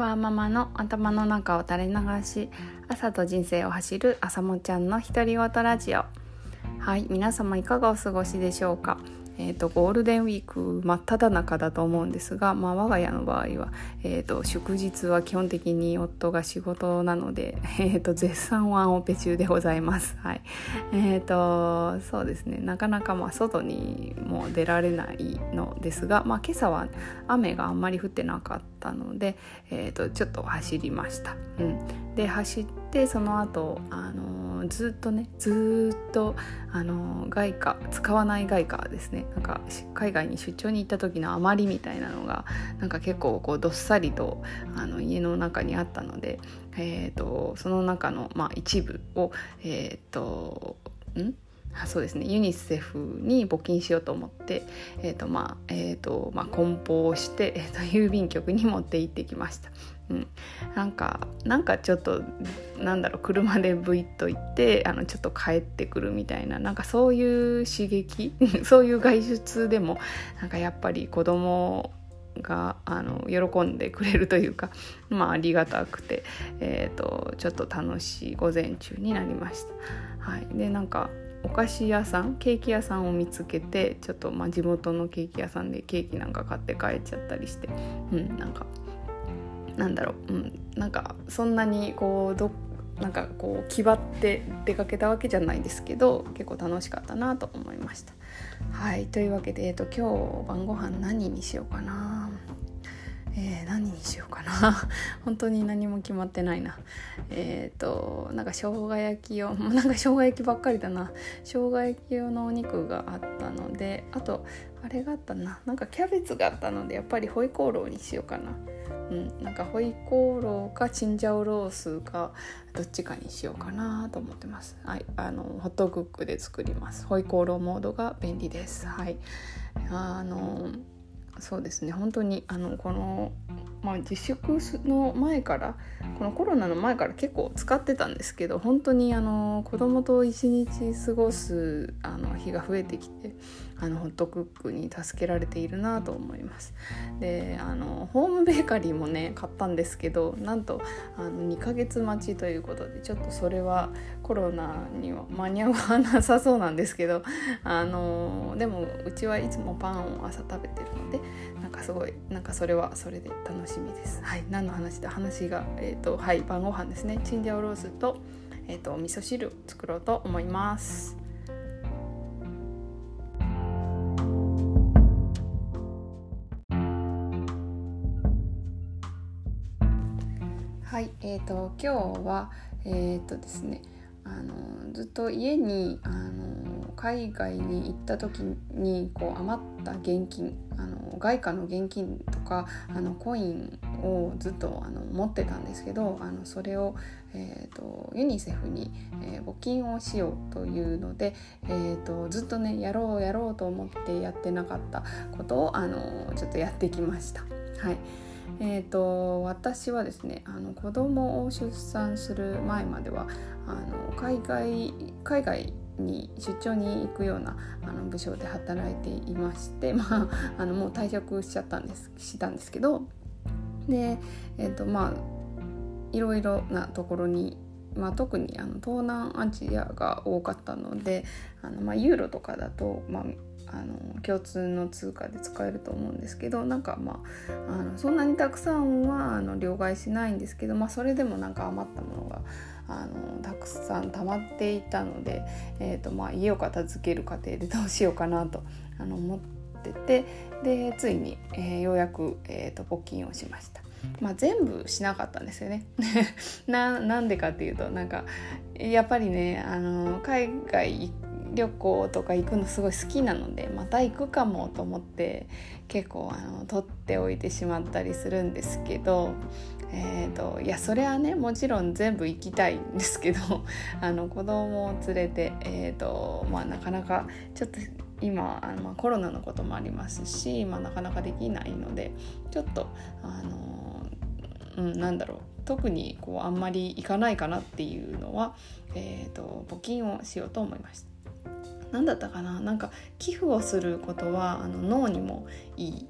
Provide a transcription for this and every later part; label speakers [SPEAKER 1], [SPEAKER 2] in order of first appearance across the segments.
[SPEAKER 1] ワーママの頭の中を垂れ流し朝と人生を走る朝もちゃんの独り言ラジオ。はい皆様いかがお過ごしでしょうか？えーと、ゴールデンウィーク真っ只中だと思うんですが、まあ、我が家の場合は、えーと、祝日は基本的に夫が仕事なので、えーと、絶賛ワンオペ中でございます。はいえー、とそうですねなかなかまあ外にも出られないのですが、まあ、今朝は雨があんまり降ってなかったので、えー、とちょっと走りました。うん、で走ってその後あのずっとねずっとあの外貨使わない外貨ですね。なんか海外に出張に行った時の余りみたいなのがなんか結構こうどっさりとあの家の中にあったので、えーと、その中の、まあ、一部をえっ、ー、とん？あそうですねユニセフに募金しようと思って、えーとまあえーとまあ、梱包をして、えーと、郵便局に持って行ってきました。うん、なんかなんかちょっとなんだろう車でブイッと行ってあのちょっと帰ってくるみたいななんかそういう刺激 そういう外出でもなんかやっぱり子供があの喜んでくれるというか、まあ、ありがたくて、えーと、ちょっと楽しい午前中になりました。はい、でなんかお菓子屋さんケーキ屋さんを見つけてちょっとまあ地元のケーキ屋さんでケーキなんか買って帰っちゃったりしてうんなんかなんだろう、うん、なんかそんなにこうどなんかこう気張って出かけたわけじゃないですけど結構楽しかったなと思いました。はいというわけで、えーと、今日晩ご飯何にしようかな。えー、何にしようかな 本当に何も決まってないなえっ、ー、となんか生姜焼き用 なんか生姜焼きばっかりだな生姜焼き用のお肉があったのであとあれがあったななんかキャベツがあったのでやっぱりホイコーローにしようかなうん、なんかホイコーローかチンジャオロースかどっちかにしようかなと思ってます。はい、あのホットクックで作ります。ホイコーローモードが便利です。はい、あのそうですね。本当にあのこのまあ、自粛の前からこのコロナの前から結構使ってたんですけど本当にあの子供と一日過ごすあの日が増えてきてあのホットクックに助けられているなと思いますであのホームベーカリーもね買ったんですけどなんとあの2ヶ月待ちということでちょっとそれはコロナには間に合わなさそうなんですけどあのでもうちはいつもパンを朝食べてるのでなんかすごいなんかそれはそれで楽しみです。はい、何の話だ？話が、えーとはい、晩ご飯ですねチンジャオロースと,、えーと、味噌汁作ろうと思います。はい、えーと、今日はえっ、ー、とですねあのずっと家にあの海外に行った時にこう余った現金あの外貨の現金とかあのコインをずっとあの持ってたんですけどあのそれを、えーと、ユニセフに、えー、募金をしようというので、えーと、ずっとねやろうやろうと思ってやってなかったことをあのちょっとやってきました。はいえーと、私はですねあの子供を出産する前まではあの海外海外に出張に行くようなあの部署で働いていまして、まあ、あのもう退職しちゃったんですしたんですけどで、えーとまあ、いろいろなところに、まあ、特にあの東南アジアが多かったのであの、まあ、ユーロとかだと、まあ、あの共通の通貨で使えると思うんですけどなんかまああのそんなにたくさんはあの両替しないんですけど、まあ、それでもなんか余ったものがあのたくさん溜まっていたので、えーとまあ、家を片付ける過程でどうしようかなとあの思っててでついに、えー、ようやく、えーと、募金をしました。まあ、全部しなかったんですよね ななんでかっていうとなんかやっぱりねあの海外旅行とか行くのすごい好きなのでまた行くかもと思って結構あの取っておいてしまったりするんですけど、えーと、いやそれはねもちろん全部行きたいんですけど あの子供を連れて、えーとまあ、なかなかちょっと今あの、まあ、コロナのこともありますし、まあ、なかなかできないのでちょっとあの、うん、なんだろう特にこうあんまり行かないかなっていうのは、えーと募金をしようと思いました。何だったかな？なんか寄付をすることはあの脳にもいいっ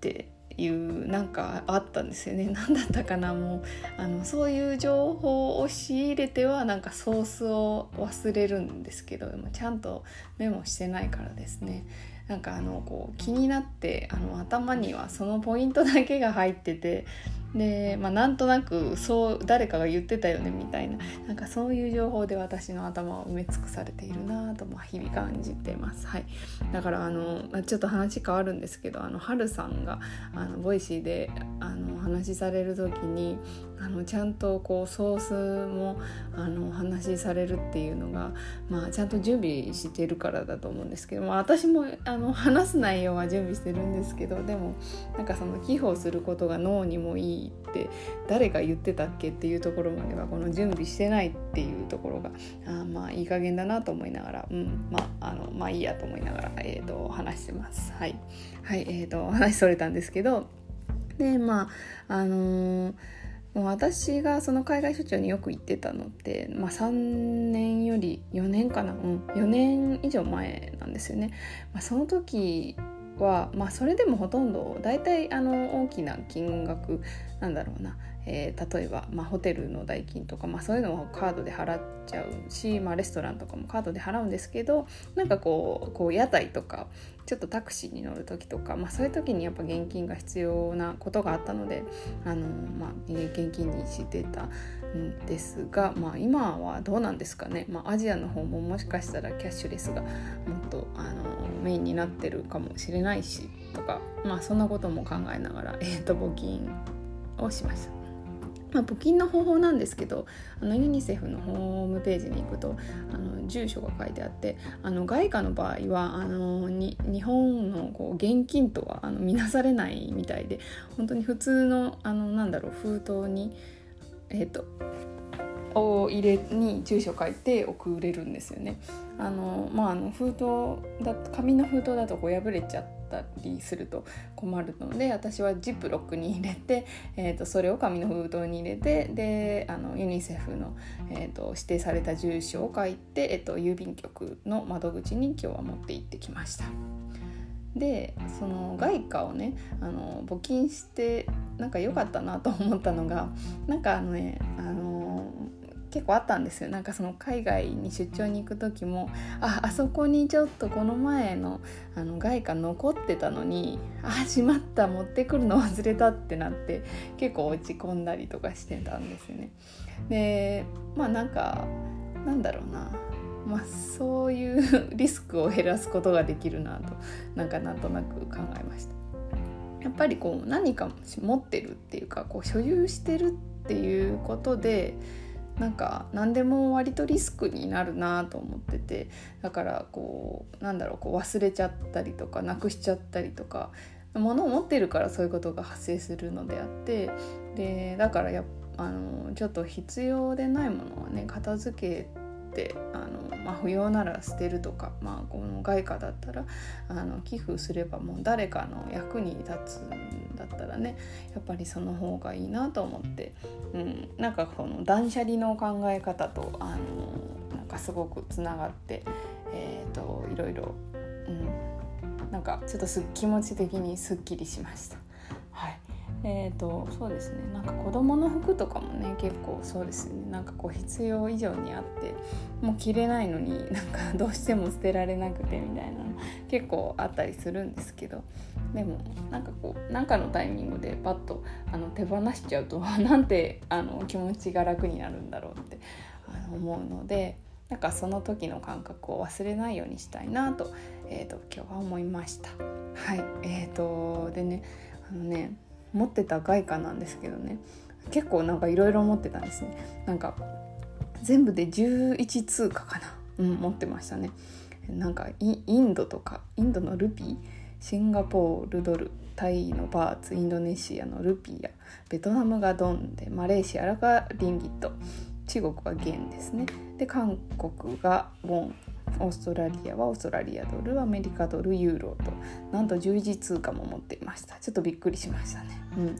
[SPEAKER 1] ていうなんかあったんですよね。何だったかな？もうあのそういう情報を仕入れてはなんかソースを忘れるんですけどもちゃんとメモしてないからですね。なんかあのこう気になってあの頭にはそのポイントだけが入っててで、まあ、なんとなくそう誰かが言ってたよねみたいななんかそういう情報で私の頭は埋め尽くされているなと、ま、日々感じてます。はい、だからあのちょっと話変わるんですけどあの春さんがあのボイシーであの話される時にあのちゃんとこうソースもあの話しされるっていうのが、まあ、ちゃんと準備してるからだと思うんですけど、まあ、私もあの話す内容は準備してるんですけどでもなんかその寄付をすることが脳にもいいって誰が言ってたっけっていうところまではこの準備してないっていうところがあまあいい加減だなと思いながら、うん、まああのまあいいやと思いながら、えーと、話してます。はい、はいえーと、と話それたんですけどでまああのー私がその海外出張によく行ってたのって、まあ、3年より4年かな、うん、4年以上前なんですよね。まあ、その時は、まあ、それでもほとんど大体あの大きな金額なんだろうな。えー、例えば、まあ、ホテルの代金とか、まあ、そういうのをカードで払っちゃうし、まあ、レストランとかもカードで払うんですけどなんかこうこう屋台とかちょっとタクシーに乗る時とか、まあ、そういう時にやっぱ現金が必要なことがあったのであの、まあ、現金にしてたんですが、まあ、今はどうなんですかね、まあ、アジアの方ももしかしたらキャッシュレスがもっとあメインになってるかもしれないしとか、まあ、そんなことも考えながら、えーと募金をしました。まあ、募金の方法なんですけどあのユニセフのホームページに行くとあの住所が書いてあってあの外貨の場合はあのに日本のこう現金とはあの見なされないみたいで本当に普通のあのなんだろう封筒にえっ、ー、とを入れに住所書いて送れるんですよね。あのまああの封筒だ紙の封筒だとこう破れちゃったりすると困るので私はジップロックに入れて、えーと、それを紙の封筒に入れてであのユニセフの、えーと、指定された住所を書いて、えーと、と郵便局の窓口に今日は持って行ってきました。でその外貨をねあの募金してなんか良かったなと思ったのがなんかあのねあの結構あったんですよなんかその海外に出張に行く時もああそこにちょっとこの前のあの外貨残ってたのにあしまった持ってくるの忘れたってなって結構落ち込んだりとかしてたんですよね。でまあなんかなんだろうなまあ、そういう リスクを減らすことができるなとなんかなんとなく考えました。やっぱりこう何か持ってるっていうかこう所有してるっていうことでなんか何でも割とリスクになるなと思っててだからこうなんだろうこう忘れちゃったりとかなくしちゃったりとか物を持ってるからそういうことが発生するのであってでだからやあのちょっと必要でないものはね片付けてあの、まあ、不要なら捨てるとか、まあ、この外貨だったらあの寄付すればもう誰かの役に立つんだったらねやっぱりその方がいいなと思って、うん、なんかこの断捨離の考え方とあのなんかすごくつながって、えーと、いろいろ、うん、なんかちょっと気持ち的にすっきりしました。えーと、そうですねなんか子供の服とかもね結構そうですねなんかこう必要以上にあってもう着れないのになんか どうしても捨てられなくてみたいな結構あったりするんですけどでもなんかこう何かのタイミングでパッとあの手放しちゃうと なんてあの気持ちが楽になるんだろうって思うので。なんかその時の感覚を忘れないようにしたいなと,、えーと、今日は思いました。はいえーとでねあのね持ってた外貨なんですけどね。結構なんかいろいろ持ってたんですね。なんか全部で11通貨かな。うん持ってましたね。なんかインドとかインドのルピーシンガポールドルタイのバーツインドネシアのルピーやベトナムがドンでマレーシアがリンギット中国は元ですね。で韓国がウォンオーストラリアはオーストラリアドルアメリカドルユーロとなんと十字通貨も持っていました。ちょっとびっくりしましたね。うん。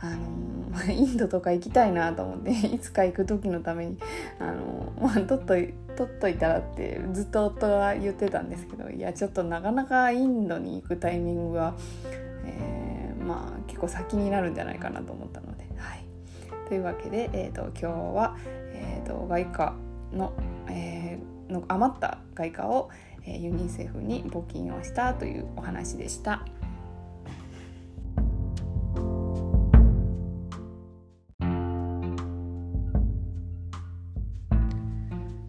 [SPEAKER 1] あのー、インドとか行きたいなと思っていつか行く時のために、あのー、まあ、取っと取っといたらってずっと夫が言ってたんですけどいやちょっとなかなかインドに行くタイミングは、えー、まあ結構先になるんじゃないかなと思ったので。はい、というわけで、えーと、今日は、えーと、外貨の,、えー、の余った外貨を、えー、ユニセフに募金をしたというお話でした。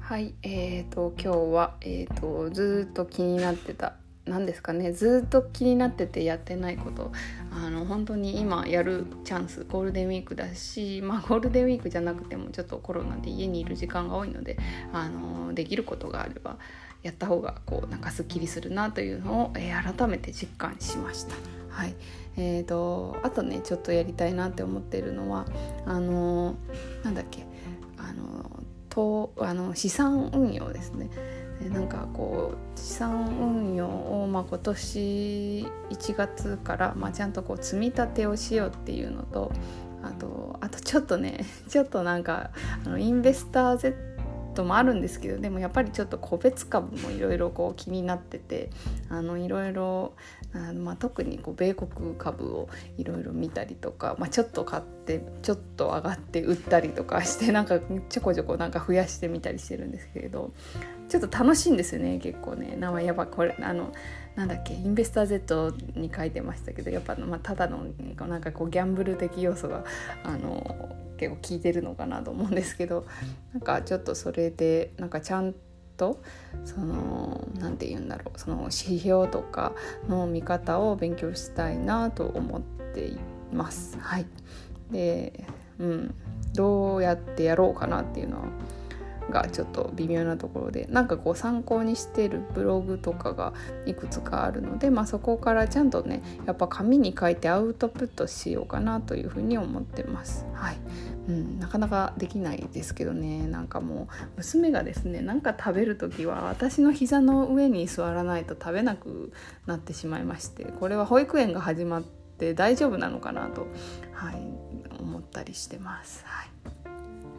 [SPEAKER 1] はい、えーと、今日は、えーと、ずっと気になってた何ですかねずっと気になっててやってないこと。あの本当に今やるチャンスゴールデンウィークだし、まあ、ゴールデンウィークじゃなくてもちょっとコロナで家にいる時間が多いのであのできることがあればやった方がこうなんかすっきりするなというのを、えー、改めて実感しました。はい。えーと、あとねちょっとやりたいなって思ってるのはあのなんだっけあのとあの資産運用ですね。なんかこう資産運用を、まあ、今年1月から、まあ、ちゃんとこう積み立てをしようっていうのとあとあとちょっとね ちょっとなんかあのインベスター Z もあるんですけどでもやっぱりちょっと個別株もいろいろ気になってていろいろ、特にこう米国株をいろいろ見たりとか、まあ、ちょっと買ってちょっと上がって売ったりとかしてなんかちょこちょこなんか増やしてみたりしてるんですけれどちょっと楽しいんですよね結構ね。名前やばこれあのなんだっけインベスター Z に書いてましたけどやっぱ、まあ、ただのなんかこうギャンブル的要素があの結構効いてるのかなと思うんですけどなんかちょっとそれでなんかちゃんとその何て言うんだろうその指標とかの見方を勉強したいなと思っています。はい、で、うん、どうやってやろうかなっていうのはがちょっと微妙なところでなんかこう参考にしてるブログとかがいくつかあるので、まあ、そこからちゃんとねやっぱ紙に書いてアウトプットしようかなというふうに思ってます。はいうん、なかなかできないですけどねなんかもう娘がですねなんか食べる時は私の膝の上に座らないと食べなくなってしまいましてこれは保育園が始まって大丈夫なのかなと、はい、思ったりしてます。はい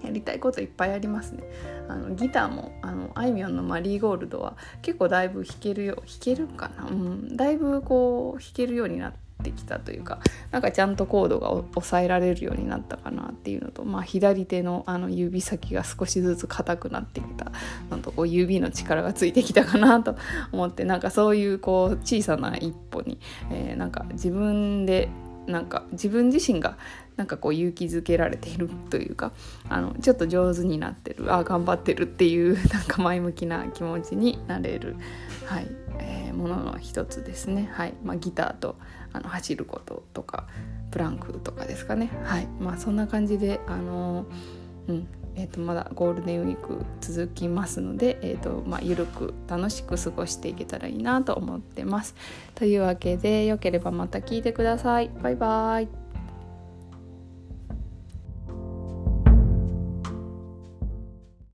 [SPEAKER 1] やりたいこといっぱいありますね。あのギターもあのあいみょんの「マリーゴールド」は結構だいぶ弾けるよ弾けるかな、うん、だいぶこう弾けるようになってきたというかなんかちゃんとコードが抑えられるようになったかなっていうのと、まあ、左手のあの指先が少しずつ硬くなってきた。のとこう指の力がついてきたかなと 思ってなんかそういうこう小さな一歩に、えー、なんか自分でなんか自分自身がなんかこう勇気づけられているというかあのちょっと上手になってるあ頑張ってるっていう なんか前向きな気持ちになれる、はいえー、ものの一つですね、はいまあ、ギターとあの走ることとかプランクとかですかねはいまあそんな感じであのうんえー、とまだゴールデンウィーク続きますので、えーとまあ、ゆるく楽しく過ごしていけたらいいなと思ってます。というわけでよければまた聞いてください。バイバイ